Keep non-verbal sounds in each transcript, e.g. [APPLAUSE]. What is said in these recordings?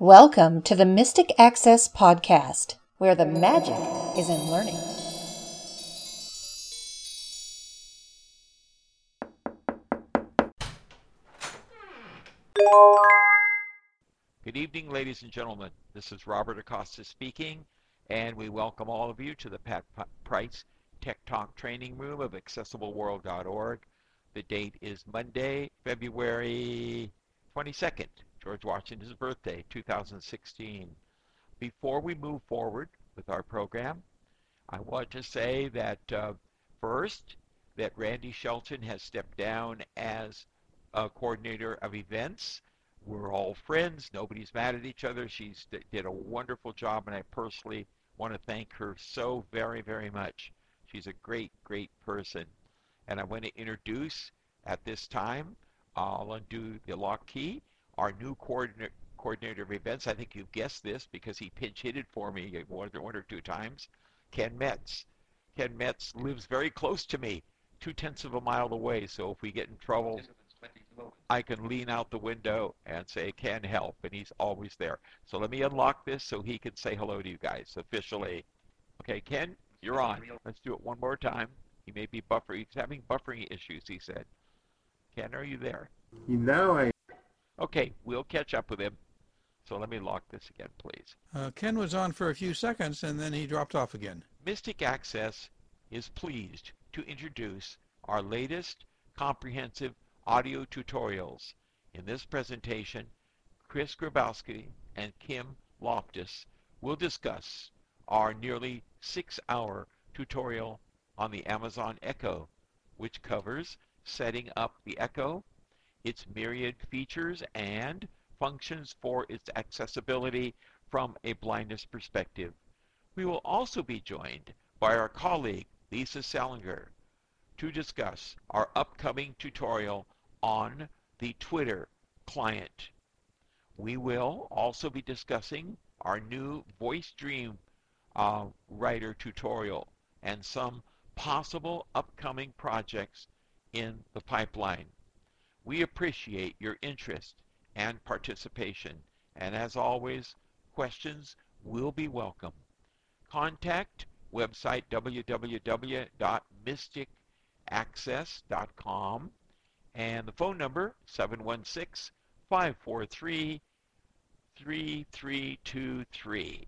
Welcome to the Mystic Access Podcast, where the magic is in learning. Good evening, ladies and gentlemen. This is Robert Acosta speaking, and we welcome all of you to the Pat Price Tech Talk Training Room of AccessibleWorld.org. The date is Monday, February 22nd, George Washington's birthday, 2016. Before we move forward with our program, I want to say that uh, first, that Randy Shelton has stepped down as coordinator of events. We're all friends. Nobody's mad at each other. She's did a wonderful job, and I personally want to thank her so very, very much. She's a great, great person. And I want to introduce at this time, I'll undo the lock key, our new coordinator, coordinator of events. I think you've guessed this because he pinch hitted for me one, one or two times. Ken Metz. Ken Metz lives very close to me, two tenths of a mile away. So if we get in trouble, I can lean out the window and say, Ken, help. And he's always there. So let me unlock this so he can say hello to you guys officially. Okay, Ken, you're on. Let's do it one more time. He may be buffering. He's having buffering issues, he said. Ken, are you there? You know I Okay, we'll catch up with him. So let me lock this again, please. Uh, Ken was on for a few seconds and then he dropped off again. Mystic Access is pleased to introduce our latest comprehensive audio tutorials. In this presentation, Chris Grabowski and Kim Loftus will discuss our nearly six-hour tutorial on the Amazon Echo, which covers setting up the Echo, its myriad features and functions for its accessibility from a blindness perspective. We will also be joined by our colleague Lisa Salinger to discuss our upcoming tutorial on the Twitter client. We will also be discussing our new Voice Dream uh, Writer tutorial and some possible upcoming projects in the pipeline. We appreciate your interest and participation, and as always, questions will be welcome. Contact website www.mysticaccess.com and the phone number 716 543 3323.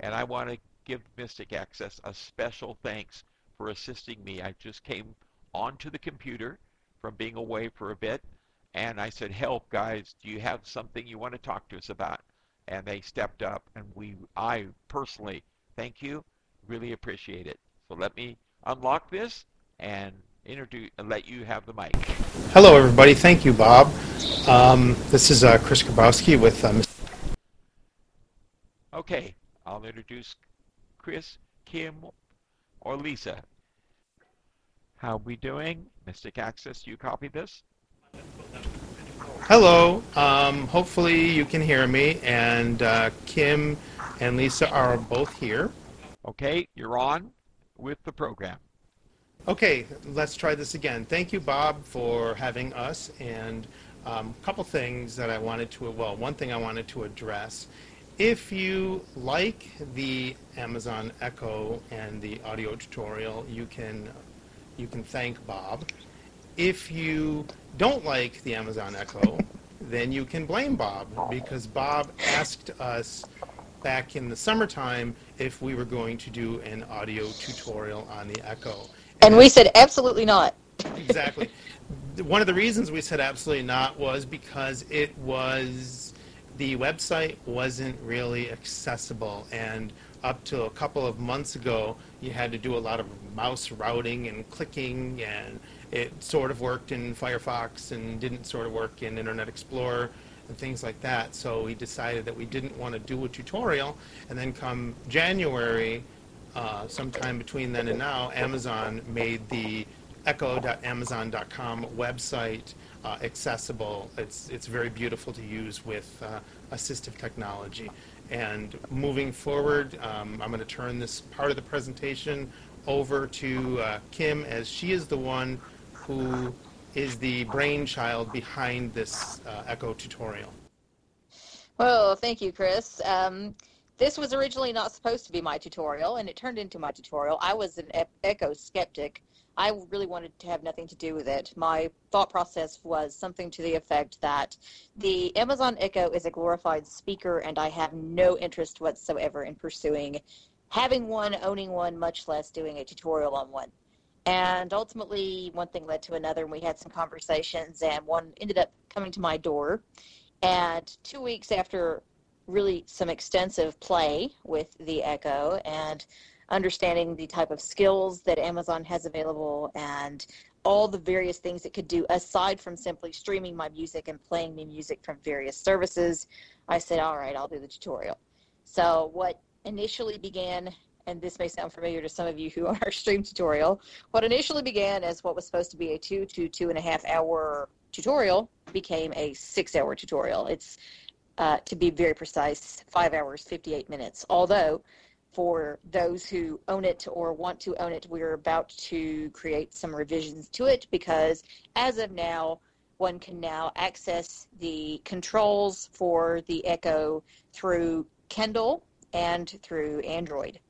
And I want to give Mystic Access a special thanks for assisting me. I just came onto the computer from being away for a bit and I said, "Help, guys! Do you have something you want to talk to us about?" And they stepped up, and we, I personally, thank you, really appreciate it. So let me unlock this and introduce and let you have the mic. Hello, everybody. Thank you, Bob. Um, this is uh, Chris Grabowski with um, Okay, I'll introduce Chris, Kim, or Lisa. How we doing? Mystic Access, you copy this? Hello. Um, hopefully, you can hear me, and uh, Kim and Lisa are both here. Okay, you're on with the program. Okay, let's try this again. Thank you, Bob, for having us. And a um, couple things that I wanted to, well, one thing I wanted to address. If you like the Amazon Echo and the audio tutorial, you can you can thank Bob. If you don't like the Amazon Echo, then you can blame Bob because Bob asked us back in the summertime if we were going to do an audio tutorial on the Echo. And we said absolutely not. exactly. One of the reasons we said absolutely not was because it was the website wasn't really accessible and up to a couple of months ago you had to do a lot of mouse routing and clicking and it sort of worked in Firefox and didn't sort of work in Internet Explorer and things like that. So we decided that we didn't want to do a tutorial. And then come January, uh, sometime between then and now, Amazon made the echo.amazon.com website uh, accessible. It's, it's very beautiful to use with uh, assistive technology. And moving forward, um, I'm going to turn this part of the presentation over to uh, Kim as she is the one who is the brainchild behind this uh, Echo tutorial. Well, thank you, Chris. Um, this was originally not supposed to be my tutorial, and it turned into my tutorial. I was an Echo skeptic. I really wanted to have nothing to do with it. My thought process was something to the effect that the Amazon Echo is a glorified speaker, and I have no interest whatsoever in pursuing having one, owning one, much less doing a tutorial on one. And ultimately, one thing led to another, and we had some conversations, and one ended up coming to my door. And two weeks after really some extensive play with the Echo and understanding the type of skills that Amazon has available and all the various things it could do aside from simply streaming my music and playing me music from various services, I said, all right, I'll do the tutorial. So, what initially began, and this may sound familiar to some of you who [LAUGHS] are stream tutorial, what initially began as what was supposed to be a two to two and a half hour tutorial became a six hour tutorial. It's, uh, to be very precise, five hours, 58 minutes. Although, for those who own it or want to own it, we're about to create some revisions to it because as of now, one can now access the controls for the Echo through Kindle and through Android.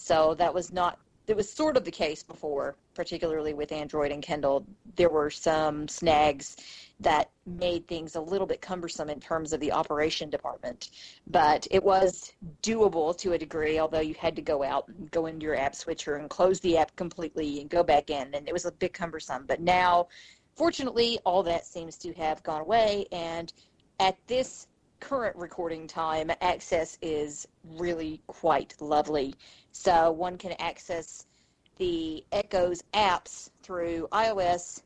So that was not, it was sort of the case before, particularly with Android and Kindle. There were some snags that made things a little bit cumbersome in terms of the operation department. But it was doable to a degree, although you had to go out and go into your app switcher and close the app completely and go back in, and it was a bit cumbersome. But now, fortunately, all that seems to have gone away, and at this current recording time, access is really quite lovely. So one can access the Echo's apps through iOS,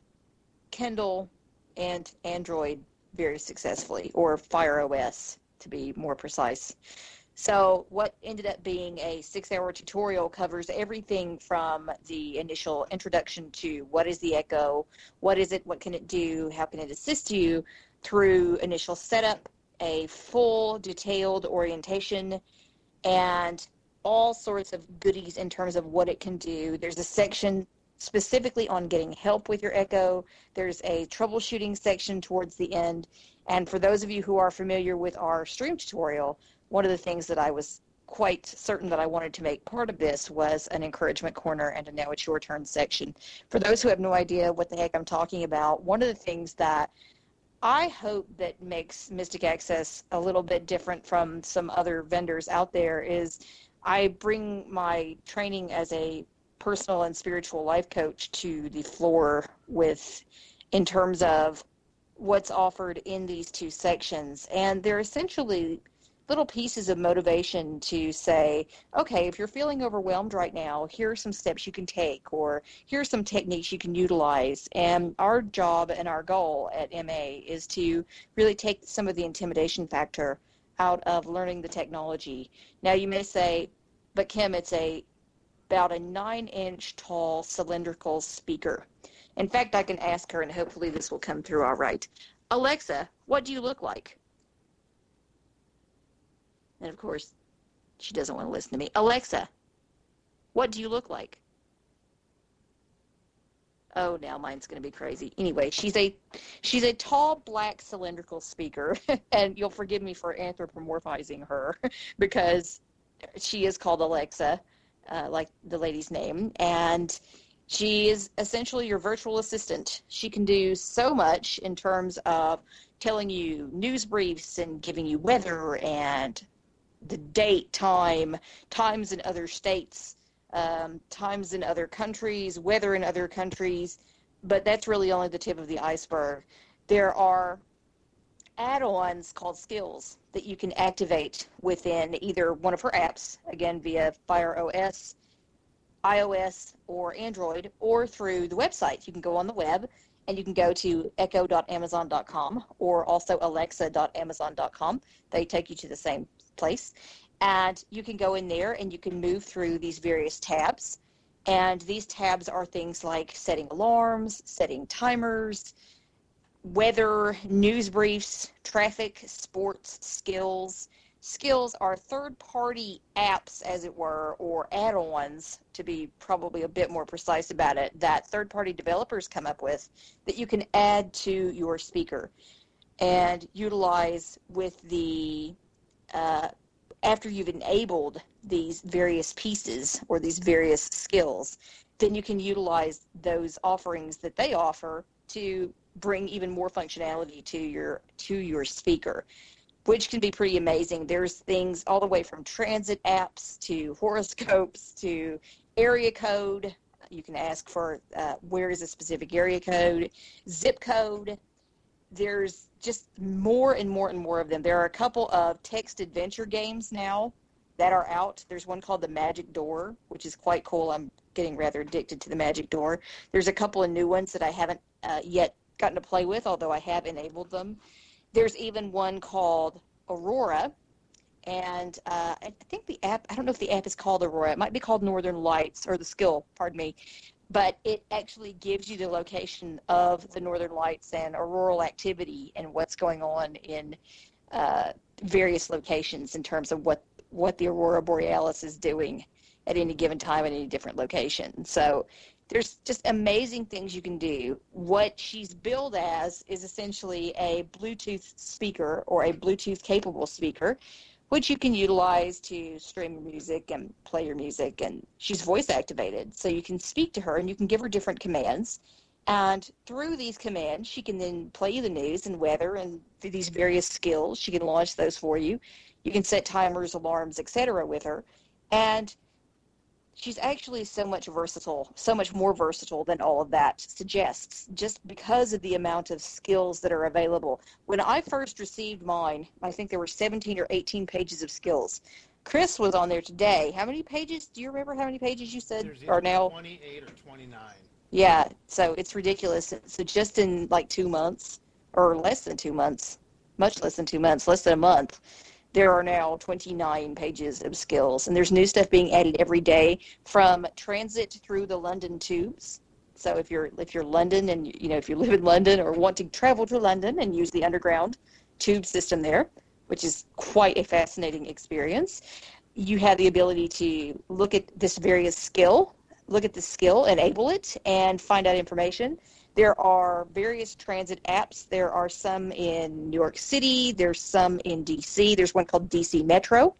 Kindle, and Android very successfully, or Fire OS to be more precise. So, what ended up being a six hour tutorial covers everything from the initial introduction to what is the Echo, what is it, what can it do, how can it assist you, through initial setup, a full detailed orientation, and all sorts of goodies in terms of what it can do. There's a section specifically on getting help with your echo. There's a troubleshooting section towards the end. And for those of you who are familiar with our stream tutorial, one of the things that I was quite certain that I wanted to make part of this was an encouragement corner and a now it's your turn section. For those who have no idea what the heck I'm talking about, one of the things that I hope that makes Mystic Access a little bit different from some other vendors out there is I bring my training as a personal and spiritual life coach to the floor with in terms of what's offered in these two sections. And they're essentially little pieces of motivation to say okay if you're feeling overwhelmed right now here are some steps you can take or here are some techniques you can utilize and our job and our goal at ma is to really take some of the intimidation factor out of learning the technology now you may say but kim it's a about a nine inch tall cylindrical speaker. In fact, I can ask her and hopefully this will come through all right. Alexa, what do you look like? And of course, she doesn't want to listen to me. Alexa, what do you look like? Oh, now mine's going to be crazy. Anyway, she's a she's a tall black cylindrical speaker, [LAUGHS] and you'll forgive me for anthropomorphizing her [LAUGHS] because she is called Alexa uh, like the lady's name, and she is essentially your virtual assistant. She can do so much in terms of telling you news briefs and giving you weather and the date, time, times in other states, um, times in other countries, weather in other countries, but that's really only the tip of the iceberg. There are add-ons called skills that you can activate within either one of her apps, again via Fire OS, iOS, or Android, or through the website. You can go on the web and you can go to echo.amazon.com or also alexa.amazon.com. They take you to the same place. And you can go in there and you can move through these various tabs. And these tabs are things like setting alarms, setting timers, weather, news briefs, traffic, sports, skills. Skills are third party apps, as it were, or add ons, to be probably a bit more precise about it, that third party developers come up with that you can add to your speaker and utilize with the uh, after you've enabled these various pieces or these various skills, then you can utilize those offerings that they offer to bring even more functionality to your to your speaker which can be pretty amazing. There's things all the way from transit apps to horoscopes to area code. You can ask for uh, where is a specific area code zip code there's just more and more and more of them there are a couple of text adventure games now that are out there's one called the magic door which is quite cool i'm getting rather addicted to the magic door there's a couple of new ones that i haven't uh, yet gotten to play with, although I have enabled them. There's even one called Aurora, and uh, I think the app, I don't know if the app is called Aurora. It might be called Northern Lights, or the skill, pardon me. But it actually gives you the location of the Northern Lights and auroral activity and what's going on in uh, various locations in terms of what, what the Aurora Borealis is doing at any given time at any different location. So there's just amazing things you can do. What she's billed as is essentially a Bluetooth speaker or a Bluetooth capable speaker, which you can utilize to stream music and play your music. And she's voice activated, so you can speak to her and you can give her different commands. And through these commands, she can then play you the news and weather and through these various skills, she can launch those for you. You can set timers, alarms, etc. with her. And she's actually so much versatile, so much more versatile than all of that suggests, just because of the amount of skills that are available. When I first received mine, I think there were 17 or 18 pages of skills. Chris was on there today. How many pages? Do you remember how many pages you said There's are now? 28 or 29. Yeah, so it's ridiculous. So just in like two months, or less than two months, much less than two months, less than a month, there are now 29 pages of skills, and there's new stuff being added every day from transit through the London tubes. So if you're if you're London and you know if you live in London or want to travel to London and use the underground tube system there, which is quite a fascinating experience, you have the ability to look at this various skill, look at the skill, enable it, and find out information. There are various transit apps. There are some in New York City. There's some in DC. There's one called DC Metro.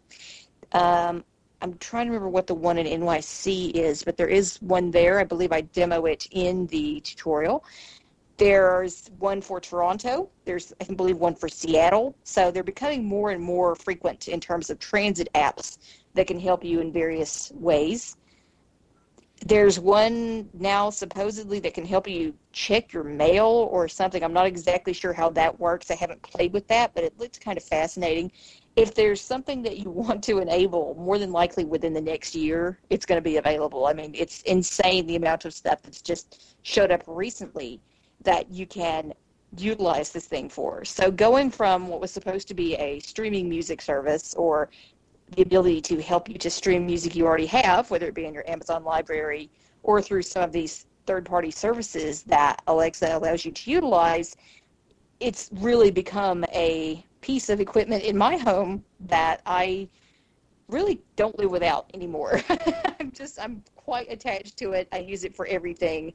Um, I'm trying to remember what the one in NYC is, but there is one there. I believe I demo it in the tutorial. There's one for Toronto. There's, I believe, one for Seattle. So they're becoming more and more frequent in terms of transit apps that can help you in various ways. There's one now supposedly that can help you check your mail or something. I'm not exactly sure how that works. I haven't played with that, but it looks kind of fascinating. If there's something that you [LAUGHS] want to enable, more than likely within the next year, it's going to be available. I mean, it's insane the amount of stuff that's just showed up recently that you can utilize this thing for. So going from what was supposed to be a streaming music service or the ability to help you to stream music you already have, whether it be in your Amazon library or through some of these third-party services that Alexa allows you to utilize, it's really become a piece of equipment in my home that I really don't live without anymore. [LAUGHS] I'm just I'm quite attached to it. I use it for everything.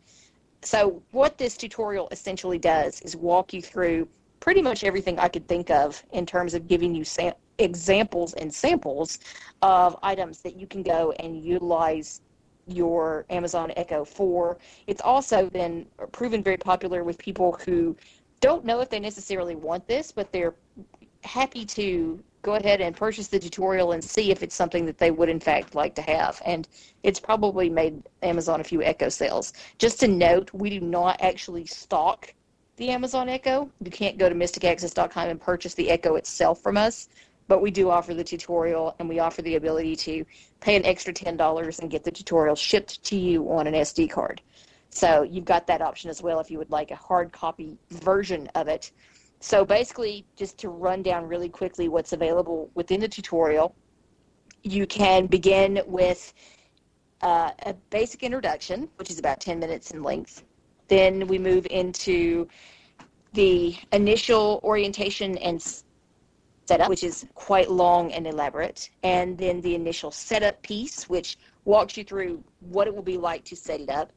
So what this tutorial essentially does is walk you through pretty much everything I could think of in terms of giving you sam- examples and samples of items that you can go and utilize your Amazon Echo for. It's also been proven very popular with people who don't know if they necessarily want this, but they're happy to go ahead and purchase the tutorial and see if it's something that they would in fact like to have. And it's probably made Amazon a few Echo sales. Just to note, we do not actually stock the Amazon Echo. You can't go to mysticaccess.com and purchase the Echo itself from us, but we do offer the tutorial and we offer the ability to pay an extra $10 and get the tutorial shipped to you on an SD card. So you've got that option as well if you would like a hard copy version of it. So basically, just to run down really quickly what's available within the tutorial, you can begin with uh, a basic introduction, which is about 10 minutes in length. Then we move into the initial orientation and setup, which is quite long and elaborate, and then the initial setup piece, which walks you through what it will be like to set it up.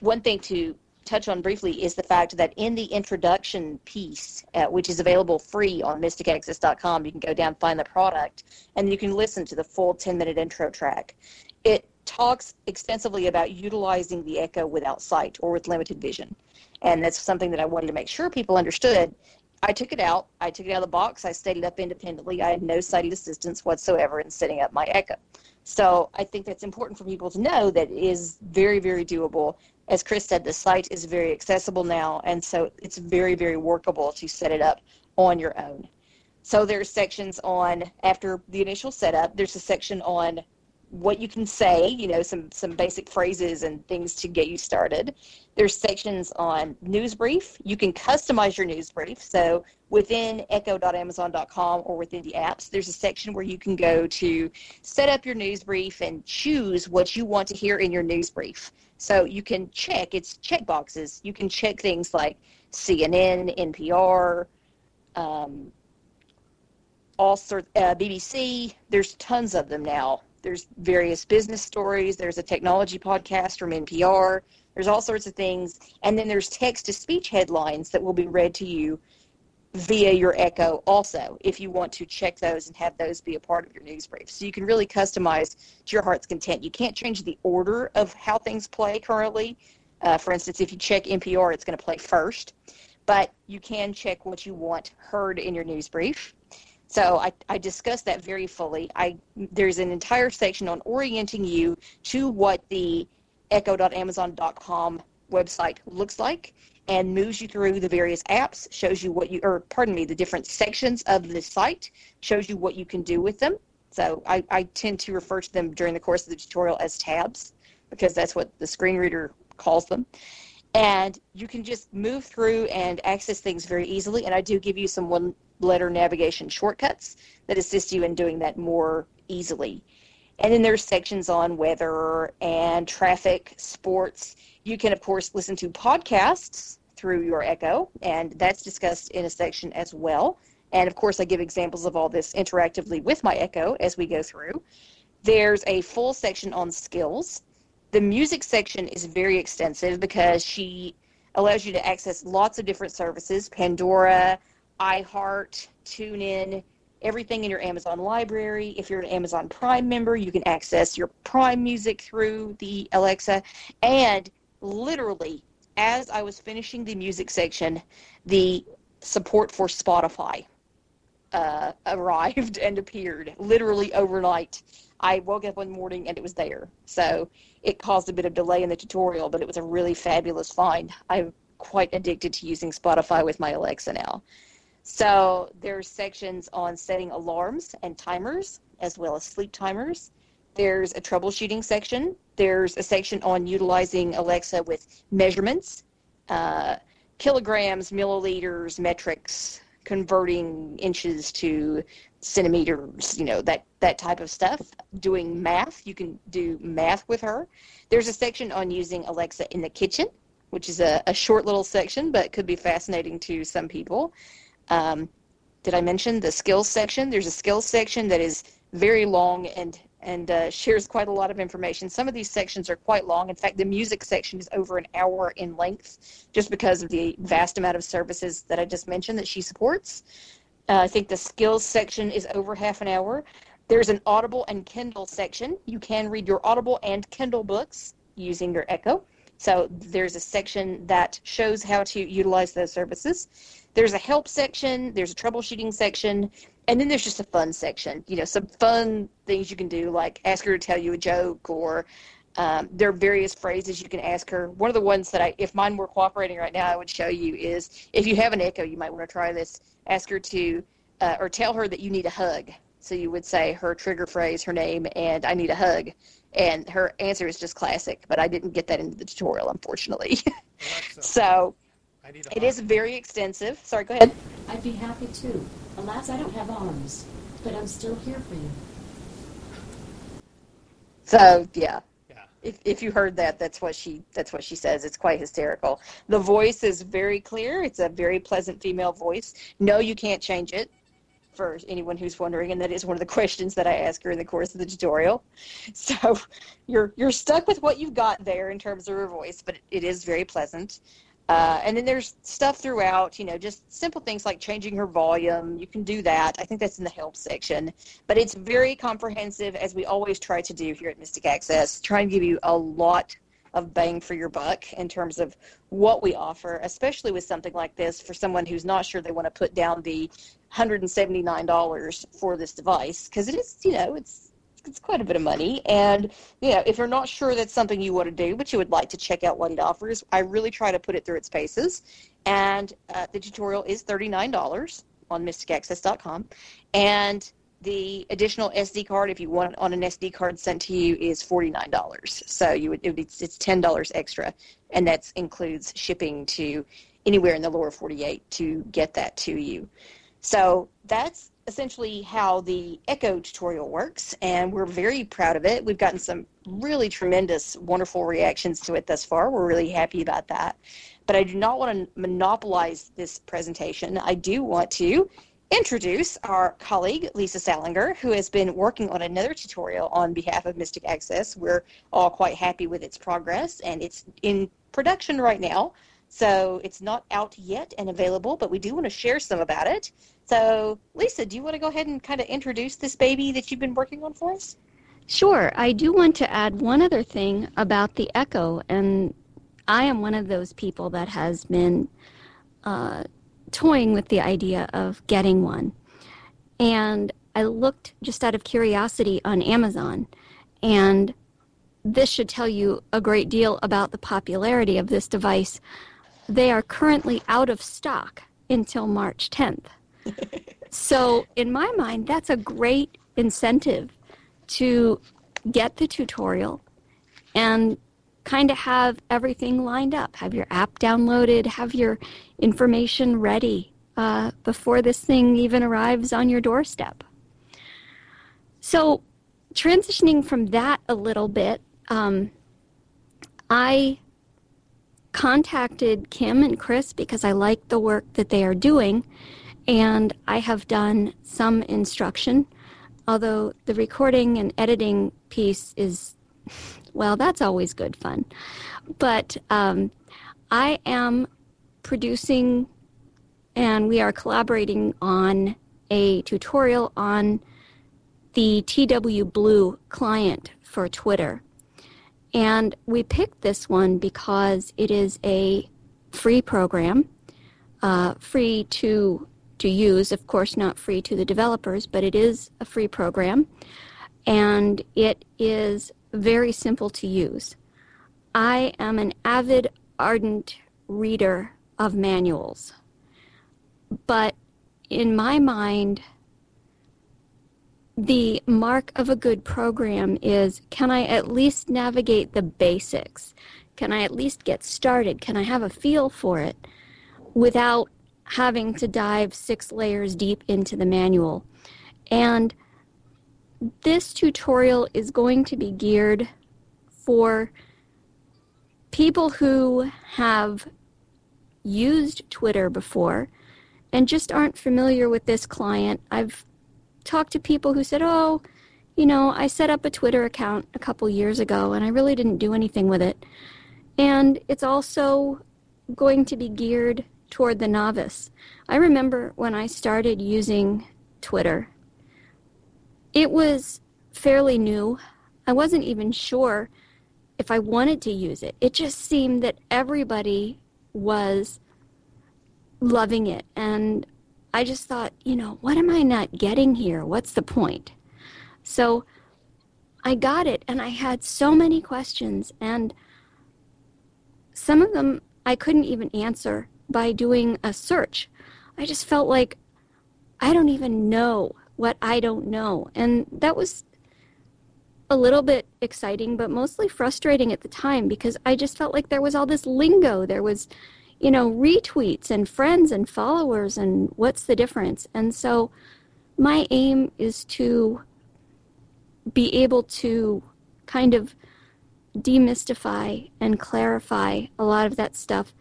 One thing to touch on briefly is the fact that in the introduction piece, uh, which is available free on mysticaccess.com, you can go down, find the product, and you can listen to the full 10 minute intro track. It talks extensively about utilizing the Echo without sight or with limited vision. And that's something that I wanted to make sure people understood. I took it out. I took it out of the box. I set it up independently. I had no sighted assistance whatsoever in setting up my Echo. So I think that's important for people to know that it is very, very doable. As Chris said, the site is very accessible now, and so it's very, very workable to set it up on your own. So there's sections on after the initial setup. There's a section on what you can say, you know, some some basic phrases and things to get you started. There's sections on news brief. You can customize your news brief. So within echo.amazon.com or within the apps, there's a section where you can go to set up your news brief and choose what you want to hear in your news brief. So you can check, it's check boxes. You can check things like CNN, NPR, um, all sorts, uh, BBC. There's tons of them now there's various business stories. There's a technology podcast from NPR. There's all sorts of things. And then there's text to speech headlines that will be read to you via your Echo also, if you want to check those and have those be a part of your news brief. So you can really customize to your heart's content. You can't change the order of how things play currently. Uh, for instance, if you check NPR, it's going to play first, but you can check what you want heard in your news brief. So I, I discussed that very fully. I there's an entire section on orienting you to what the echo.amazon.com website looks like and moves you through the various apps, shows you what you or pardon me, the different sections of the site, shows you what you can do with them. So I, I tend to refer to them during the course of the tutorial as tabs because that's what the screen reader calls them. And you can just move through and access things very easily. And I do give you some one letter navigation shortcuts that assist you in doing that more easily. And then there's sections on weather and traffic, sports. You can, of course, listen to podcasts through your Echo, and that's discussed in a section as well. And of course, I give examples of all this interactively with my Echo as we go through. There's a full section on skills. The music section is very extensive because she allows you to access lots of different services Pandora, iHeart, TuneIn, everything in your Amazon library. If you're an Amazon Prime member, you can access your Prime music through the Alexa. And literally, as I was finishing the music section, the support for Spotify uh, arrived [LAUGHS] and appeared literally overnight. I woke up one morning and it was there. So it caused a bit of delay in the tutorial, but it was a really fabulous find. I'm quite addicted to using Spotify with my Alexa now. So there's sections on setting alarms and timers, as well as sleep timers. There's a troubleshooting section. There's a section on utilizing Alexa with measurements, uh, kilograms, milliliters, metrics, converting inches to centimeters, you know, that, that type of stuff. Doing math, you can do math with her. There's a section on using Alexa in the kitchen, which is a, a short little section, but could be fascinating to some people. Um, did I mention the skills section? There's a skills section that is very long and and uh, shares quite a lot of information. Some of these sections are quite long. In fact, the music section is over an hour in length, just because of the vast amount of services that I just mentioned that she supports. Uh, I think the skills section is over half an hour. There's an Audible and Kindle section. You can read your Audible and Kindle books using your Echo. So there's a section that shows how to utilize those services. There's a help section, there's a troubleshooting section, and then there's just a fun section. You know, some fun things you can do, like ask her to tell you a joke, or um, there are various phrases you can ask her. One of the ones that I, if mine were cooperating right now, I would show you is if you have an echo, you might want to try this. Ask her to, uh, or tell her that you need a hug. So you would say her trigger phrase, her name, and I need a hug. And her answer is just classic, but I didn't get that into the tutorial, unfortunately. [LAUGHS] so it is very extensive. Sorry, go ahead. I'd be happy to. Alas, I don't have arms, but I'm still here for you. So yeah. Yeah. If, if you heard that, that's what she that's what she says. It's quite hysterical. The voice is very clear. It's a very pleasant female voice. No, you can't change it. for anyone who's wondering, and that is one of the [LAUGHS] questions that I ask her in the course of the tutorial. So [LAUGHS] you're you're stuck with what you've got there in terms of her voice, but it is very pleasant. Uh, and then there's stuff throughout, you know, just simple things like changing her volume. You can do that. I think that's in the help section. But it's very comprehensive, as we always try to do here at Mystic Access, try and give you a lot of bang for your buck in terms of what we offer, especially with something like this for someone who's not sure they want to put down the $179 for this device because it is, you know, it's it's quite a bit of money. And you know, if you're not sure that's something you want to do, but you would like to check out what it offers, I really try to put it through its paces. And uh, the tutorial is $39 on mysticaccess.com, and the additional SD card, if you want on an SD card sent to you, is $49. So you would, it would it's $10 extra, and that includes shipping to anywhere in the lower 48 to get that to you. So that's essentially how the Echo tutorial works, and we're very proud of it. We've gotten some really tremendous, wonderful reactions to it thus far. We're really happy about that. But I do not want to monopolize this presentation. I do want to introduce our colleague, Lisa Salinger, who has been working on another tutorial on behalf of Mystic Access. We're all quite happy with its progress, and it's in production right now. So it's not out yet and available, but we do want to share some about it. So, Lisa, do you want to go ahead and kind of introduce this baby that you've been working on for us? Sure. I do want to add one other thing about the Echo, and I am one of those people that has been uh, toying with the idea of getting one. And I looked just out of curiosity on Amazon, and this should tell you a great deal about the popularity of this device. They are currently out of stock until March 10th. [LAUGHS] so, in my mind, that's a great incentive to get the tutorial and kind of have everything lined up. Have your app downloaded, have your information ready uh, before this thing even arrives on your doorstep. So, transitioning from that a little bit, um, I contacted Kim and Chris because I like the work that they are doing, and I have done some instruction. Although the recording and editing piece is, well, that's always good fun. But um, I am producing and we are collaborating on a tutorial on the TW Blue client for Twitter. And we picked this one because it is a free program, uh, free to to use, of course, not free to the developers, but it is a free program, and it is very simple to use. I am an avid, ardent reader of manuals, but in my mind, the mark of a good program is can I at least navigate the basics? Can I at least get started? Can I have a feel for it without having to dive six layers deep into the manual? And this tutorial is going to be geared for people who have used Twitter before and just aren't familiar with this client. I've talked to people who said, oh, you know, I set up a Twitter account a couple years ago and I really didn't do anything with it. And it's also going to be geared toward the novice. I remember when I started using Twitter, it was fairly new. I wasn't even sure if I wanted to use it. It just seemed that everybody was loving it and I just thought, you know, what am I not getting here? What's the point? So I got it, and I had so many questions, and some of them I couldn't even answer by doing a search. I just felt like I don't even know what I don't know. And that was a little bit exciting, but mostly frustrating at the time because I just felt like there was all this lingo. There was you know, retweets and friends and followers and what's the difference? And so my aim is to be able to kind of demystify and clarify a lot of that stuff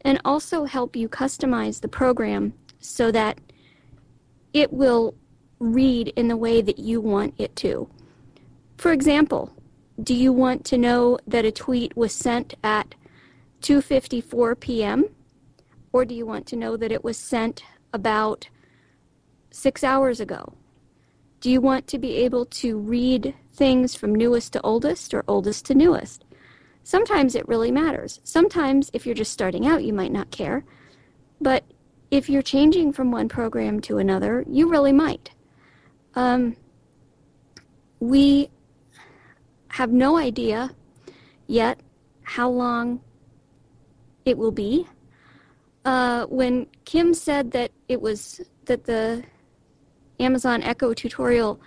and also help you customize the program so that it will read in the way that you want it to. For example, do you want to know that a tweet was sent at 2:54 p.m. or do you want to know that it was sent about 6 hours ago? Do you want to be able to read things from newest to oldest or oldest to newest? Sometimes it really matters. Sometimes if you're just starting out, you might not care. But if you're changing from one program to another, you really might. Um, we have no idea yet how long it will be. Uh, when Kim said that it was that the Amazon Echo tutorial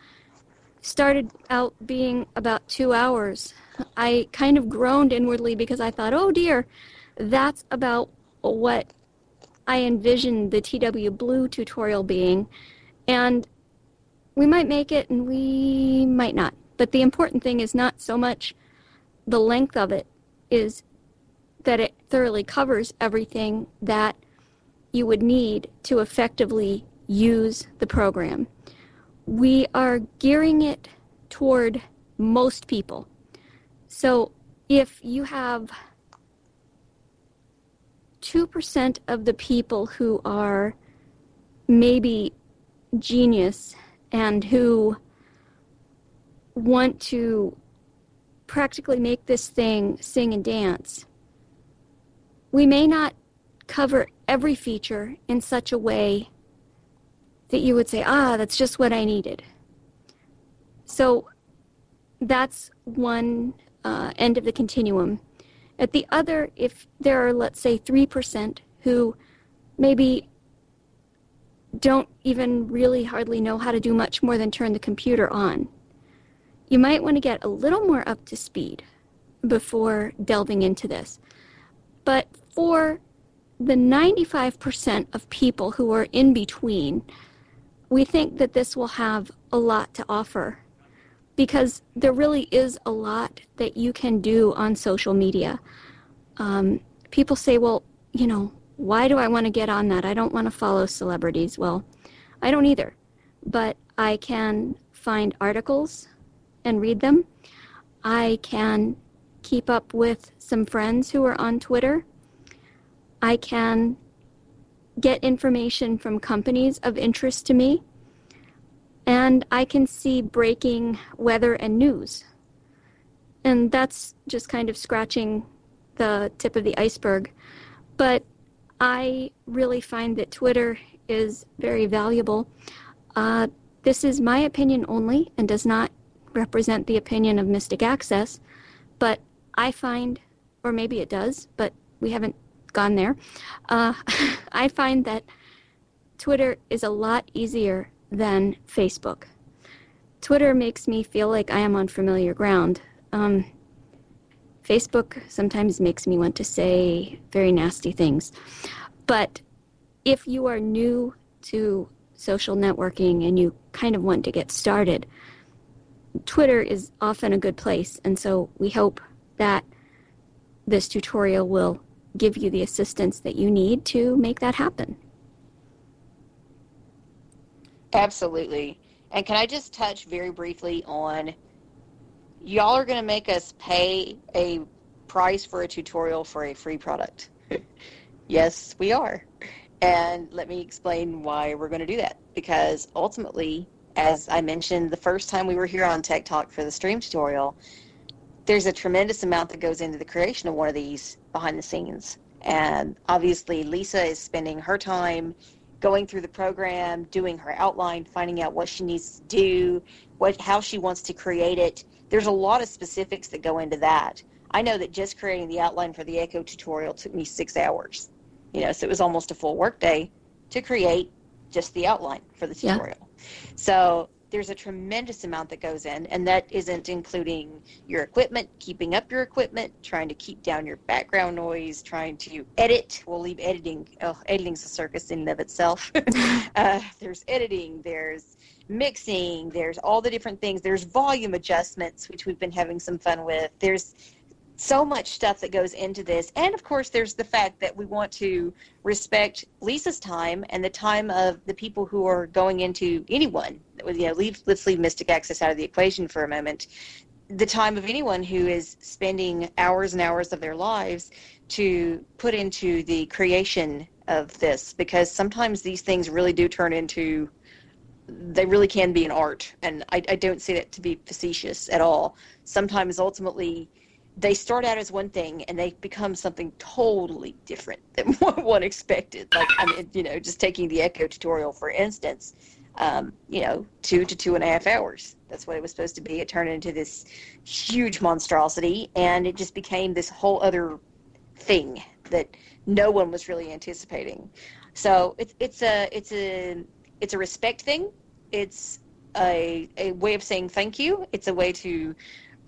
started out being about two hours, I kind of groaned inwardly because I thought, oh dear, that's about what I envisioned the TW Blue tutorial being. And we might make it and we might not. But the important thing is not so much the length of it, is that it thoroughly covers everything that you would need to effectively use the program. We are gearing it toward most people. So if you have 2% of the people who are maybe genius and who want to practically make this thing sing and dance, we may not cover every feature in such a way that you would say, ah, that's just what I needed. So that's one uh, end of the continuum. At the other, if there are, let's say, 3% who maybe don't even really hardly know how to do much more than turn the computer on, you might want to get a little more up to speed before delving into this. But for the 95% of people who are in between, we think that this will have a lot to offer because there really is a lot that you can do on social media. Um, people say, well, you know, why do I want to get on that? I don't want to follow celebrities. Well, I don't either. But I can find articles and read them. I can keep up with some friends who are on Twitter. I can get information from companies of interest to me and I can see breaking weather and news. And that's just kind of scratching the tip of the iceberg. But I really find that Twitter is very valuable. Uh, this is my opinion only and does not represent the opinion of Mystic Access, but I find, or maybe it does, but we haven't gone there. Uh, [LAUGHS] I find that Twitter is a lot easier than Facebook. Twitter makes me feel like I am on familiar ground. Um, Facebook sometimes makes me want to say very nasty things. But if you are new to social networking and you kind of want to get started, Twitter is often a good place. And so we hope that this tutorial will give you the assistance that you need to make that happen. Absolutely. And can I just touch very briefly on y'all are going to make us pay a price for a tutorial for a free product? [LAUGHS] yes, we are. And let me explain why we're going to do that. Because ultimately, as I mentioned the first time we were here on Tech Talk for the stream tutorial, there's a tremendous amount that goes into the creation of one of these behind the scenes. And obviously, Lisa is spending her time going through the program, doing her outline, finding out what she needs to do, what how she wants to create it. There's a lot of specifics that go into that. I know that just creating the outline for the Echo tutorial took me six hours. You know, so it was almost a full workday to create just the outline for the tutorial. Yeah. So there's a tremendous amount that goes in, and that isn't including your equipment, keeping up your equipment, trying to keep down your background noise, trying to edit. We'll leave editing. Oh, editing's a circus in and of itself. [LAUGHS] uh, there's editing. There's mixing. There's all the different things. There's volume adjustments, which we've been having some fun with. There's so much stuff that goes into this. And of course, there's the fact that we want to respect Lisa's time and the time of the people who are going into anyone. You know, leave, let's leave Mystic Access out of the equation for a moment. The time of anyone who is spending hours and hours of their lives to put into the creation of this, because sometimes these things really do turn into they really can be an art, and I, I don't say that to be facetious at all. Sometimes, ultimately, they start out as one thing and they become something totally different than [LAUGHS] what one expected. Like, I mean, you know, just taking the Echo tutorial for instance, um, you know, two to two and a half hours. That's what it was supposed to be. It turned into this huge monstrosity, and it just became this whole other thing that no one was really anticipating. So it's it's a it's a it's a respect thing. It's a a way of saying thank you. It's a way to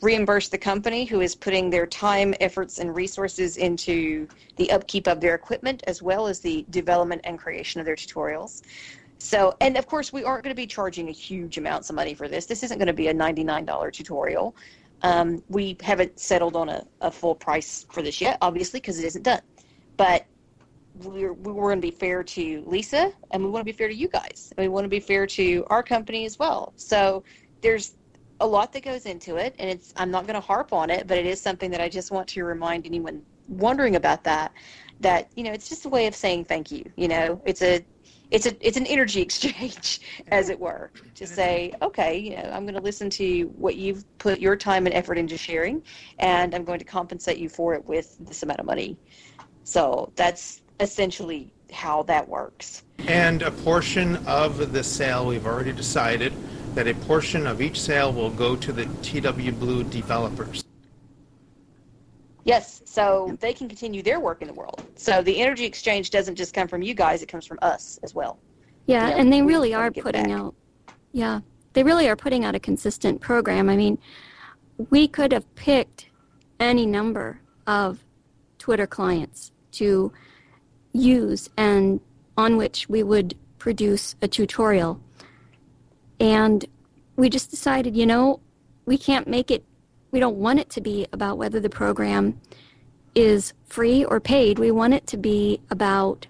reimburse the company who is putting their time, efforts, and resources into the upkeep of their equipment as well as the development and creation of their tutorials. So, and of course, we aren't going to be charging a huge amounts of money for this. This isn't going to be a $99 tutorial. Um, we haven't settled on a, a full price for this yet, obviously, because it isn't done. But we're, we want to be fair to Lisa, and we want to be fair to you guys. And we want to be fair to our company as well. So there's a lot that goes into it, and it's I'm not going to harp on it, but it is something that I just want to remind anyone wondering about that that you know it's just a way of saying thank you. You know, it's a it's a it's an energy [LAUGHS] exchange, as it were, to say, okay, you know, I'm going to listen to what you've put your time and effort into sharing, and I'm going to compensate you for it with this amount of money. So that's essentially how that works. And a portion of the sale, we've already decided that a portion of each sale will go to the TW Blue developers. Yes, so they can continue their work in the world. So the energy exchange doesn't just come from you guys, it comes from us as well. Yeah, You know, and they really are putting back. out, yeah, they really are putting out a consistent program. I mean, we could have picked any number of Twitter clients to use and on which we would produce a tutorial. And we just decided, you know, we can't make it, we don't want it to be about whether the program is free or paid. We want it to be about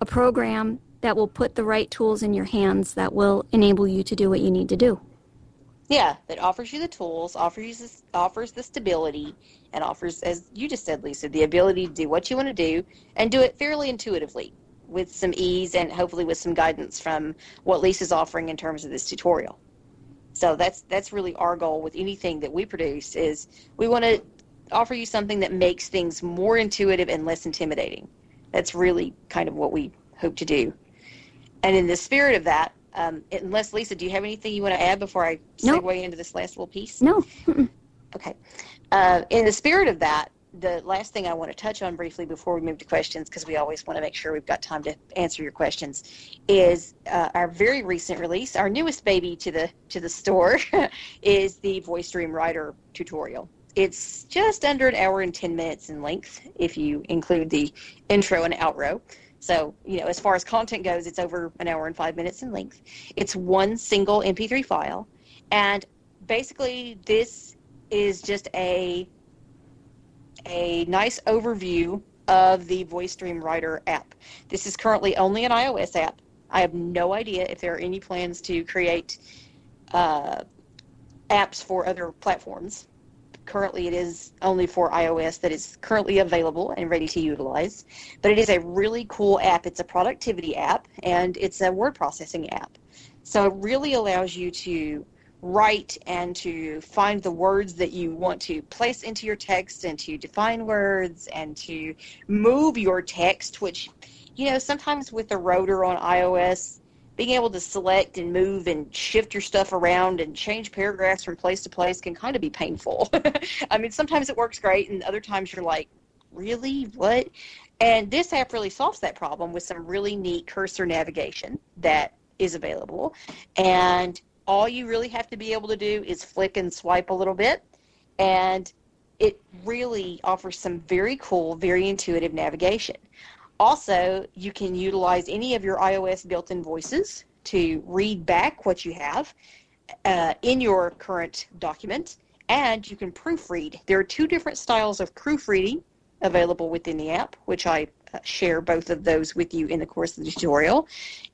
a program that will put the right tools in your hands that will enable you to do what you need to do. Yeah, that offers you the tools, offers you offers the stability, and offers, as you just said, Lisa, the ability to do what you want to do and do it fairly intuitively with some ease and hopefully with some guidance from what Lisa's offering in terms of this tutorial. So that's that's really our goal with anything that we produce is we want to offer you something that makes things more intuitive and less intimidating. That's really kind of what we hope to do. And in the spirit of that, um, unless Lisa, do you have anything you want to add before I Nope. segue into this last little piece? No, mm-mm. [LAUGHS] Okay. Uh, in the spirit of that, the last thing I want to touch on briefly before we move to questions, because we always want to make sure we've got time to answer your questions, is uh, our very recent release, our newest baby to the to the store, [LAUGHS] is the Voice Dream Writer tutorial. It's just under an hour and ten minutes in length if you include the intro and outro. So, you know, as far as content goes, it's over an hour and five minutes in length. It's one single MP3 file. And basically, this is just a a nice overview of the Voice Dream Writer app. This is currently only an iOS app. I have no idea if there are any plans to create uh, apps for other platforms. Currently, it is only for iOS that is currently available and ready to utilize. But it is a really cool app. It's a productivity app and it's a word processing app. So it really allows you to write and to find the words that you want to place into your text and to define words and to move your text, which, you know, sometimes with the rotor on iOS, being able to select and move and shift your stuff around and change paragraphs from place to place can kind of be painful. [LAUGHS] I mean, sometimes it works great, and other times you're like, really? What? And this app really solves that problem with some really neat cursor navigation that is available. And all you really have to be able to do is flick and swipe a little bit. And it really offers some very cool, very intuitive navigation. Also, you can utilize any of your iOS built in voices to read back what you have uh, in your current document and you can proofread. There are two different styles of proofreading available within the app, which I uh, share both of those with you in the course of the tutorial.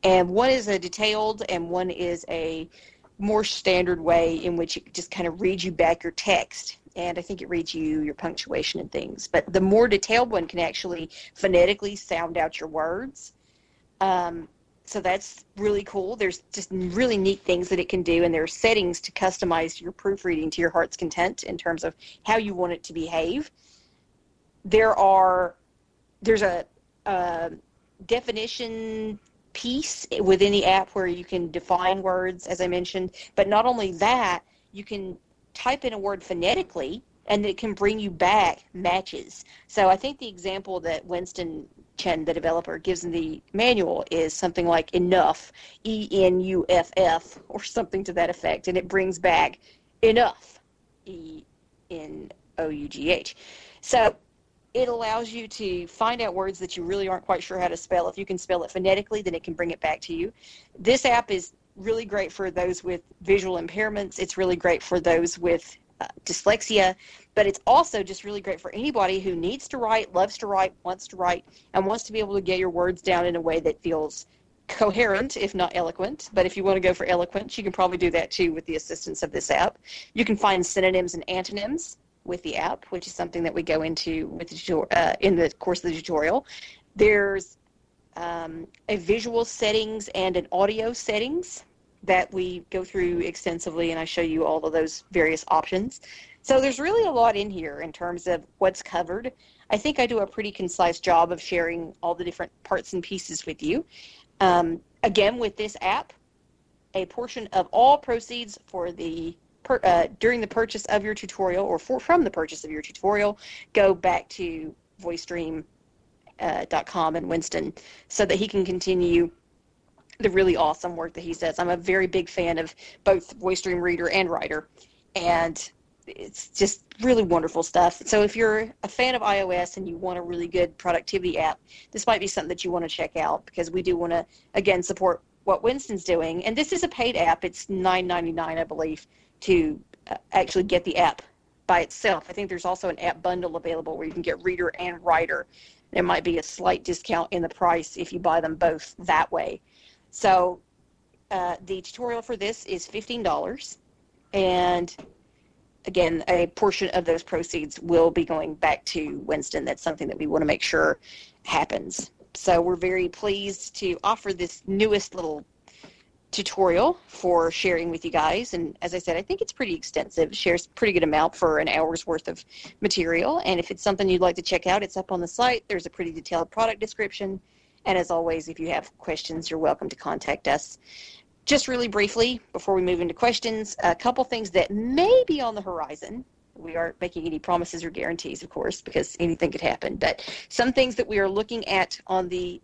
And one is a detailed, and one is a more standard way in which it just kind of reads you back your text. And I think it reads you your punctuation and things. But the more detailed one can actually phonetically sound out your words. Um, so that's really cool. There's just really neat things that it can do, and there are settings to customize your proofreading to your heart's content in terms of how you want it to behave. There are there's a, a definition piece within the app where you can define words, as I mentioned. But not only that, you can type in a word phonetically and it can bring you back matches. So I think the example that Winston Chen, the developer, gives in the manual is something like enough, E N U F F, or something to that effect, and it brings back enough, E N O U G H. So it allows you to find out words that you really aren't quite sure how to spell. If you can spell it phonetically, then it can bring it back to you. This app is really great for those with visual impairments. It's really great for those with uh, dyslexia, but it's also just really great for anybody who needs to write, loves to write, wants to write, and wants to be able to get your words down in a way that feels coherent, if not eloquent. But if you want to go for eloquent, you can probably do that too with the assistance of this app. You can find synonyms and antonyms with the app, which is something that we go into with the, uh, in the course of the tutorial. There's um, a visual settings and an audio settings that we go through extensively, and I show you all of those various options. So there's really a lot in here in terms of what's covered. I think I do a pretty concise job of sharing all the different parts and pieces with you. Um, again, with this app, a portion of all proceeds for the per, uh, during the purchase of your tutorial or for, from the purchase of your tutorial go back to voicedream.com uh, and Winston so that he can continue the really awesome work that he does. I'm a very big fan of both Voice Dream Reader and Writer, and it's just really wonderful stuff. So if you're a fan of iOS and you want a really good productivity app, this might be something that you want to check out because we do want to again support what Winston's doing. And this is a paid app. It's $9.99, I believe, to uh, actually get the app by itself. I think there's also an app bundle available where you can get Reader and Writer. There might be a slight discount in the price if you buy them both that way. So uh, the tutorial for this is $15. And again, a portion of those proceeds will be going back to Winston. That's something that we want to make sure happens. So we're very pleased to offer this newest little tutorial for sharing with you guys. And as I said, I think it's pretty extensive, shares pretty good amount for an hour's worth of material. And if it's something you'd like to check out, it's up on the site. There's a pretty detailed product description. And as always, if you have questions, you're welcome to contact us. Just really briefly, before we move into questions, a couple things that may be on the horizon. We aren't making any promises or guarantees, of course, because anything could happen. But some things that we are looking at on the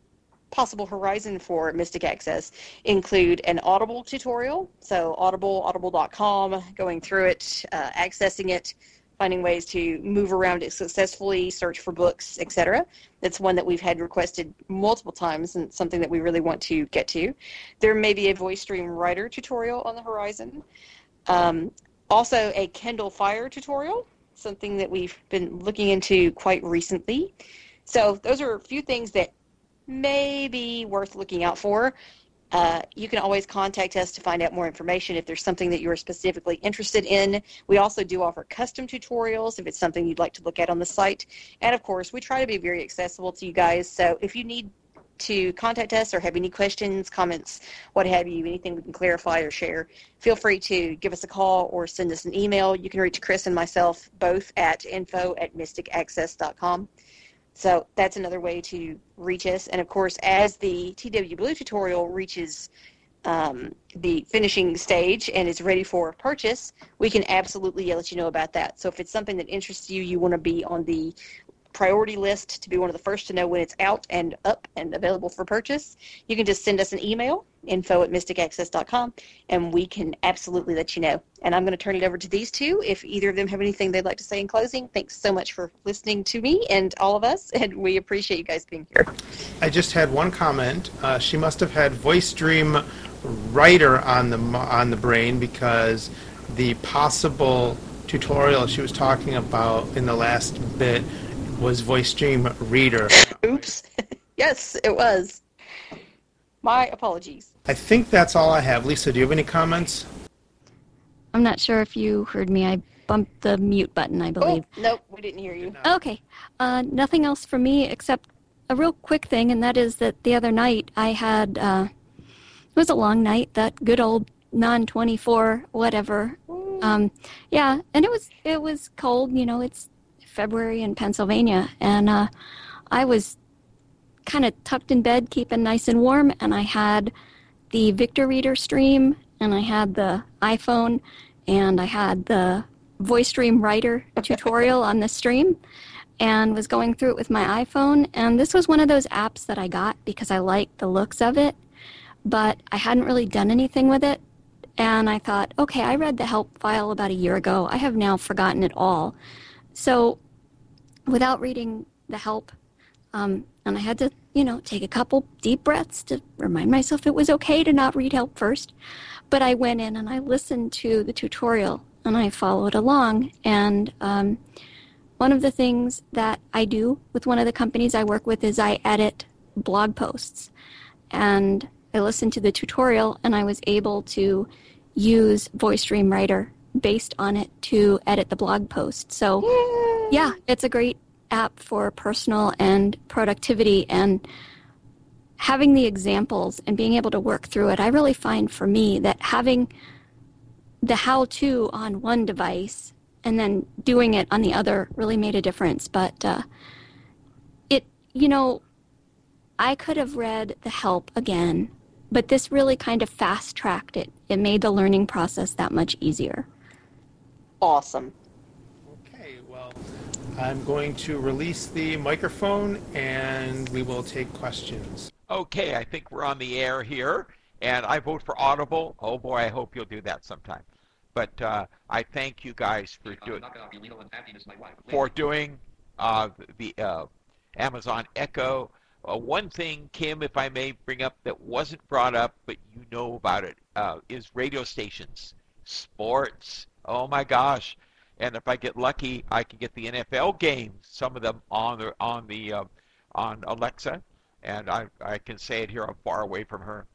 possible horizon for Mystic Access include an Audible tutorial, so Audible, audible.com, going through it, uh, accessing it, finding ways to move around it successfully, search for books, etc. That's one that we've had requested multiple times and something that we really want to get to. There may be a Voice Dream Writer tutorial on the horizon. Um, also, a Kindle Fire tutorial, something that we've been looking into quite recently. So, those are a few things that may be worth looking out for. Uh, you can always contact us to find out more information if there's something that you're specifically interested in. We also do offer custom tutorials if it's something you'd like to look at on the site. And of course, we try to be very accessible to you guys. So if you need to contact us or have any questions, comments, what have you, anything we can clarify or share, feel free to give us a call or send us an email. You can reach Chris and myself both at info at mysticaccess.com. So that's another way to reach us. And of course, as the TW Blue tutorial reaches um, the finishing stage and is ready for purchase, we can absolutely let you know about that. So if it's something that interests you, you want to be on the priority list to be one of the first to know when it's out and up and available for purchase, you can just send us an email, info at mysticaccess.com, and we can absolutely let you know. And I'm going to turn it over to these two if either of them have anything they'd like to say in closing. Thanks so much for listening to me and all of us, and we appreciate you guys being here. I just had one comment. Uh, she must have had voice dream Writer on the on the brain because the possible tutorial she was talking about in the last bit was voice VoiceStream Reader. Oops. [LAUGHS] yes, it was. My apologies. I think that's all I have. Lisa, do you have any comments? I'm not sure if you heard me. I bumped the mute button, I believe. Oh, nope, we didn't hear you. Okay. Uh, nothing else for me except a real quick thing, and that is that the other night I had, uh, it was a long night, that good old non 24 whatever. Um, yeah, and it was, it was cold, you know, it's February in Pennsylvania, and uh, I was kind of tucked in bed, keeping nice and warm, and I had the Victor Reader stream, and I had the iPhone, and I had the Voice Dream Writer [LAUGHS] tutorial on the stream and was going through it with my iPhone. And this was one of those apps that I got because I liked the looks of it, but I hadn't really done anything with it. And I thought, okay, I read the help file about a year ago. I have now forgotten it all. So without reading the help, um, and I had to, you know, take a couple deep breaths to remind myself it was okay to not read help first. But I went in and I listened to the tutorial and I followed along. And um, one of the things that I do with one of the companies I work with is I edit blog posts. And I listened to the tutorial and I was able to use Voice VoiceStream Writer based on it to edit the blog post. So, yeah, it's a great app for personal and productivity and having the examples and being able to work through it. I really find for me that having the how to on one device and then doing it on the other really made a difference. But uh, it, you know, I could have read the help again, but this really kind of fast tracked it. It made the learning process that much easier. Awesome. Okay, well, I'm going to release the microphone and we will take questions. Okay, I think we're on the air here, and I vote for Audible. Oh boy, I hope you'll do that sometime. But uh, I thank you guys for doing for doing uh, the uh, Amazon Echo. Uh, one thing, Kim, if I may bring up that wasn't brought up, but you know about it, uh, is radio stations, sports. Oh my gosh! And if I get lucky, I can get the NFL games, some of them on the on the uh, on Alexa, and I I can say it here. I'm far away from her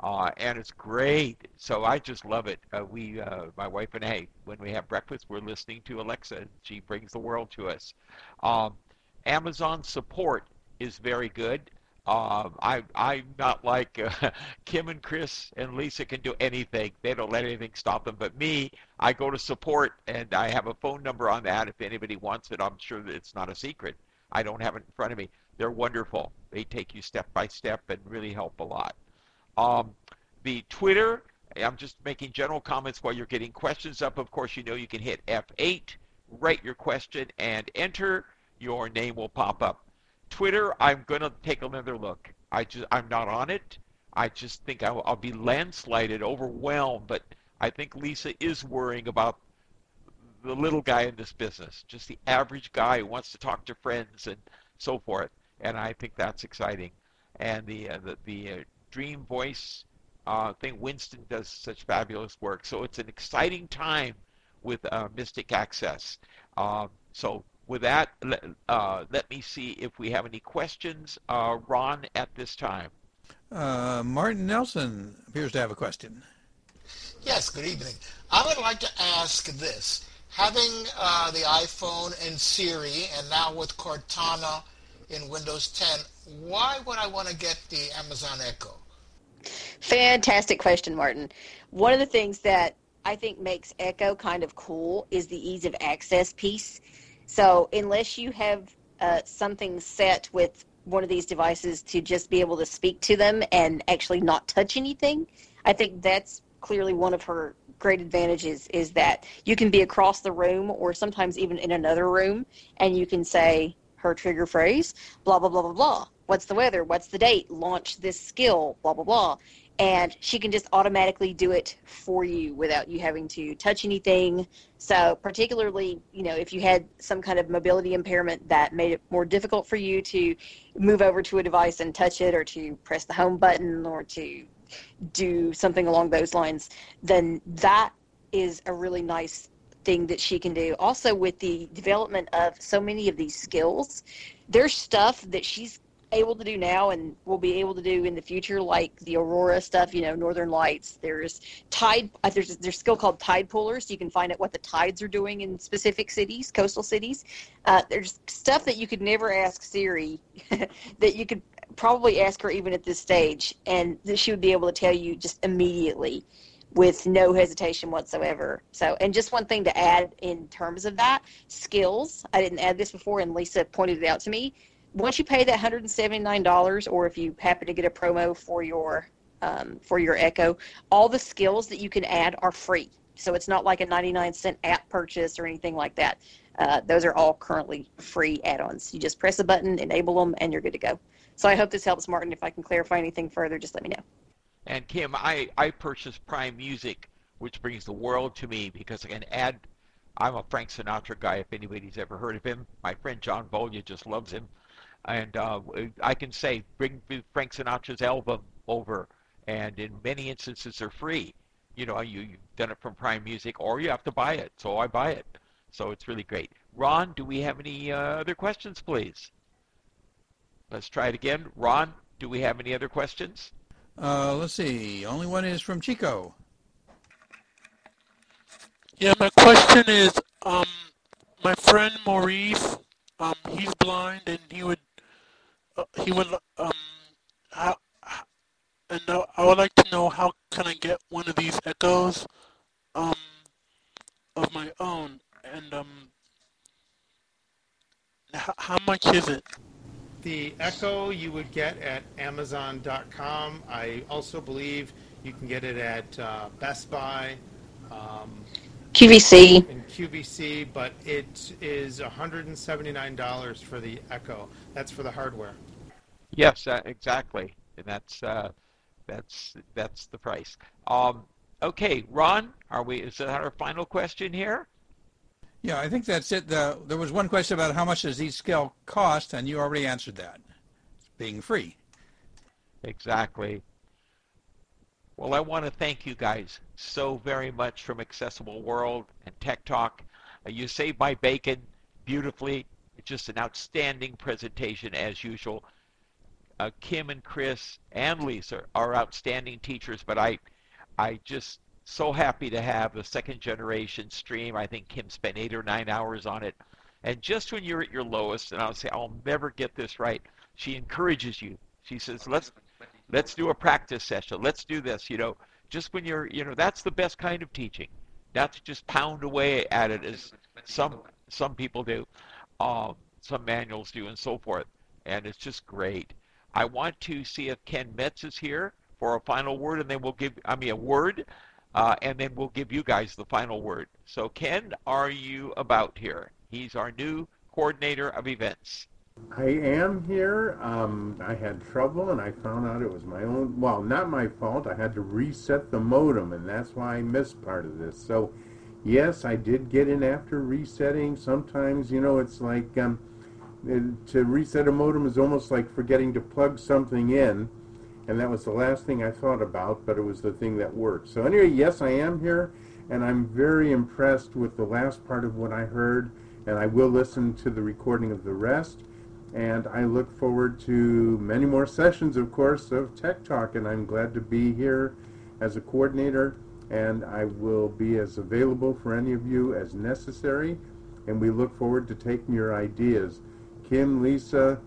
uh, and it's great. So I just love it. Uh, we, uh, my wife and I, when we have breakfast, we're listening to Alexa. She brings the world to us. Um, Amazon support is very good. Um, I, I'm not like uh, [LAUGHS] Kim and Chris and Lisa can do anything. They don't let anything stop them. But me, I go to support and I have a phone number on that. If anybody wants it, I'm sure that it's not a secret. I don't have it in front of me. They're wonderful. They take you step by step and really help a lot. Um, the Twitter, I'm just making general comments while you're getting questions up. Of course, you know you can hit F8, write your question, and enter. Your name will pop up. Twitter, I'm going to take another look. I just, I'm not on it. I just think I'll, I'll be landslided, overwhelmed. But I think Lisa is worrying about the little guy in this business, just the average guy who wants to talk to friends and so forth. And I think that's exciting. And the uh, the, the uh, Dream Voice. Uh, I think Winston does such fabulous work. So it's an exciting time with uh, Mystic Access. Uh, so with that, let, uh, let me see if we have any questions. Uh, Ron, at this time. Uh, Martin Nelson appears to have a question. Yes, good evening. I would like to ask this. Having the iPhone and Siri, and now with Cortana in Windows 10, why would I want to get the Amazon Echo? Fantastic question, Martin. One of the things that I think makes Echo kind of cool is the ease of access piece. So, unless you have uh, something set with one of these devices to just be able to speak to them and actually not touch anything, I think that's clearly one of her great advantages is that you can be across the room or sometimes even in another room and you can say her trigger phrase, blah, blah, blah, blah, blah. What's the weather, what's the date, launch this skill, blah, blah, blah. And she can just automatically do it for you without you having to touch anything. So, particularly, you know, if you had some kind of mobility impairment that made it more difficult for you to move over to a device and touch it or to press the home button or to do something along those lines, then that is a really nice thing that she can do. Also, with the development of so many of these skills, there's stuff that she's able to do now and will be able to do in the future, like the aurora stuff. You know, northern lights. There's tide. Uh, there's there's a skill called Tide Poolers. You can find out what the tides are doing in specific cities, coastal cities. Uh, there's stuff that you could never ask Siri [LAUGHS] that you could probably ask her even at this stage, and she would be able to tell you just immediately with no hesitation whatsoever. So, and just one thing to add in terms of that skills, I didn't add this before, and Lisa pointed it out to me. Once you pay that $179, or if you happen to get a promo for your um, for your Echo, all the skills that you can add are free. So it's not like a 99 cent app purchase or anything like that. Uh, those are all currently free add-ons. You just press a button, enable them, and you're good to go. So I hope this helps, Martin. If I can clarify anything further, just let me know. And Kim, I, I purchased Prime Music, which brings the world to me because I can add. I'm a Frank Sinatra guy. If anybody's ever heard of him, my friend John Bolia just loves him, and uh, I can say bring Frank Sinatra's album over, and in many instances they're free. You know, you, you've done it from Prime Music, or you have to buy it. So I buy it. So it's really great. Ron, do we have any uh, other questions, please? Let's try it again. Ron, do we have any other questions? Uh, let's see. Only one is from Chico. Yeah, my question is, um, my friend Maurice, um, he's blind, and he would, he would, um, how, and uh, I would like to know how can I get one of these echoes, um, of my own, and um, how, how much is it? The Echo you would get at Amazon.com. I also believe you can get it at uh, Best Buy. Um, QVC. And QVC, but it is $179 for the Echo. That's for the hardware. Yes, uh, exactly, and that's uh, that's that's the price. Um, okay, Ron, are we? Is that our final question here? Yeah, I think that's it. The, there was one question about how much does each scale cost, and you already answered that. It's being free. Exactly. Well, I want to thank you guys so very much from Accessible World and Tech Talk. Uh, you saved my bacon beautifully. It's just an outstanding presentation as usual. Uh, Kim and Chris and Lisa are outstanding teachers, but I, I just so happy to have the second generation stream. I think Kim spent eight or nine hours on it. And just when you're at your lowest, and I'll say, I'll never get this right, she encourages you. She says, let's let's do a practice session. Let's do this. You know, just when you're, you know, that's the best kind of teaching. Not to just pound away at it as some some people do, um, some manuals do, and so forth. And it's just great. I want to see if Ken Metz is here for a final word, and then we'll give, I mean, a word, uh, and then we'll give you guys the final word. So, Ken, are you about here? He's our new coordinator of events. I am here. Um, I had trouble, and I found out it was my own. Well, not my fault. I had to reset the modem, and that's why I missed part of this. So, yes, I did get in after resetting. Sometimes, you know, it's like um, to reset a modem is almost like forgetting to plug something in and that was the last thing I thought about, but it was the thing that worked. So anyway, yes, I am here, and I'm very impressed with the last part of what I heard, and I will listen to the recording of the rest. And I look forward to many more sessions, of course, of Tech Talk, and I'm glad to be here as a coordinator, and I will be as available for any of you as necessary, and we look forward to taking your ideas. Kim, Lisa,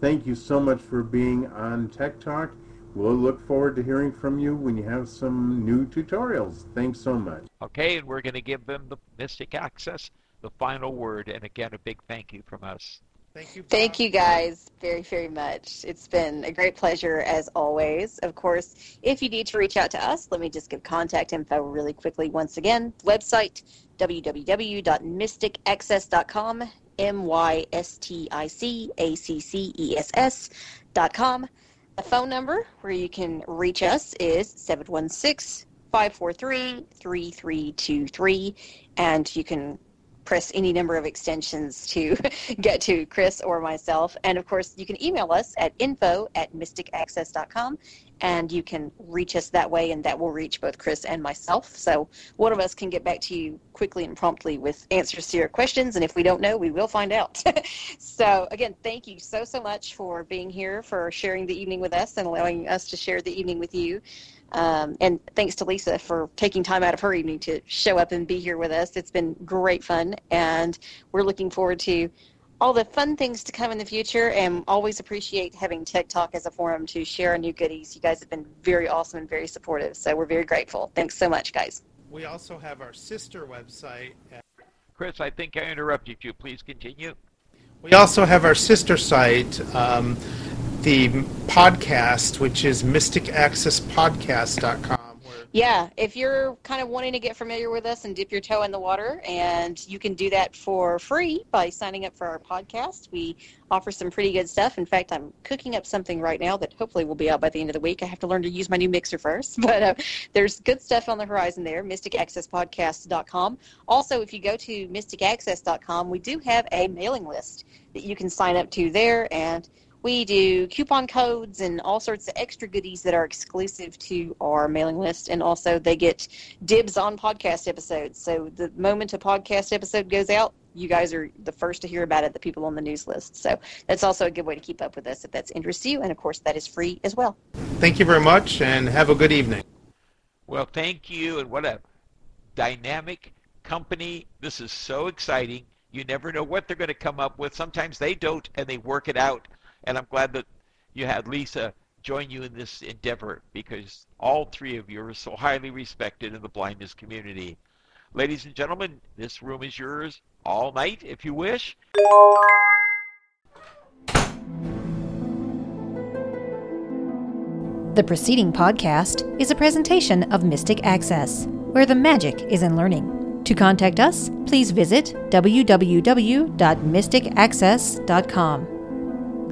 thank you so much for being on Tech Talk. We'll look forward to hearing from you when you have some new tutorials. Thanks so much. Okay, and we're going to give them the Mystic Access, the final word, and again, a big thank you from us. Thank you. Bob. Thank you guys very, very much. It's been a great pleasure as always. Of course, if you need to reach out to us, let me just give contact info really quickly once again. Website www.mysticaccess.com, M Y S T I C A C C E S S dot com. The phone number where you can reach us is 716 543 3323, and you can press any number of extensions to [LAUGHS] get to Chris or myself. And of course, you can email us at info at mysticaccess.com and you can reach us that way, and that will reach both Chris and myself. So one of us can get back to you quickly and promptly with answers to your questions, and if we don't know, we will find out. [LAUGHS] so again, thank you so so much for being here, for sharing the evening with us, and allowing us to share the evening with you. Um, and thanks to Lisa for taking time out of her evening to show up and be here with us. It's been great fun, and we're looking forward to all the fun things to come in the future and always appreciate having Tech Talk as a forum to share our new goodies. You guys have been very awesome and very supportive, so we're very grateful. Thanks so much, guys. We also have our sister website. Chris, I think I interrupted you. Please continue. We also have our sister site, um, the podcast, which is mysticaccesspodcast.com. Yeah, if you're kind of wanting to get familiar with us and dip your toe in the water, and you can do that for free by signing up for our podcast. We offer some pretty good stuff. In fact, I'm cooking up something right now that hopefully will be out by the end of the week. I have to learn to use my new mixer first, [LAUGHS] but uh, there's good stuff on the horizon there. MysticAccessPodcast.com. Also, if you go to MysticAccess.com, we do have a mailing list that you can sign up to there and we do coupon codes and all sorts of extra goodies that are exclusive to our mailing list. And also, they get dibs on podcast episodes. So the moment a podcast episode goes out, you guys are the first to hear about it, the people on the news list. So that's also a good way to keep up with us if that's interests you. And of course, that is free as well. Thank you very much and have a good evening. Well, thank you. And what a dynamic company. This is so exciting. You never know what they're going to come up with. Sometimes they don't and they work it out and I'm glad that you had Lisa join you in this endeavor because all three of you are so highly respected in the blindness community. Ladies and gentlemen, this room is yours all night if you wish. The preceding podcast is a presentation of Mystic Access, where the magic is in learning. To contact us, please visit www.mysticaccess.com.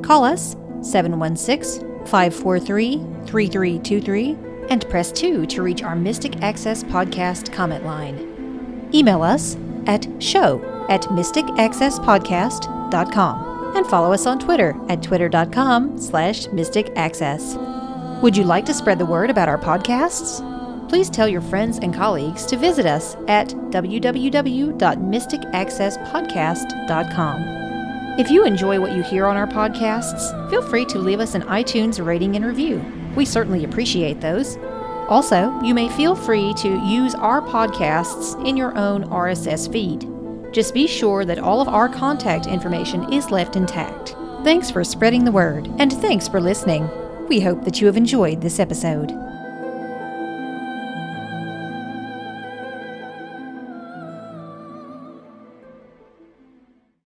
Call us 716 543 3323 and press 2 to reach our Mystic Access podcast comment line. Email us at show at mysticaccesspodcast.com and follow us on Twitter at twitter.com slash mysticaccess. Would you like to spread the word about our podcasts? Please tell your friends and colleagues to visit us at www.mysticaccesspodcast.com. If you enjoy what you hear on our podcasts, feel free to leave us an iTunes rating and review. We certainly appreciate those. Also, you may feel free to use our podcasts in your own RSS feed. Just be sure that all of our contact information is left intact. Thanks for spreading the word, and thanks for listening. We hope that you have enjoyed this episode.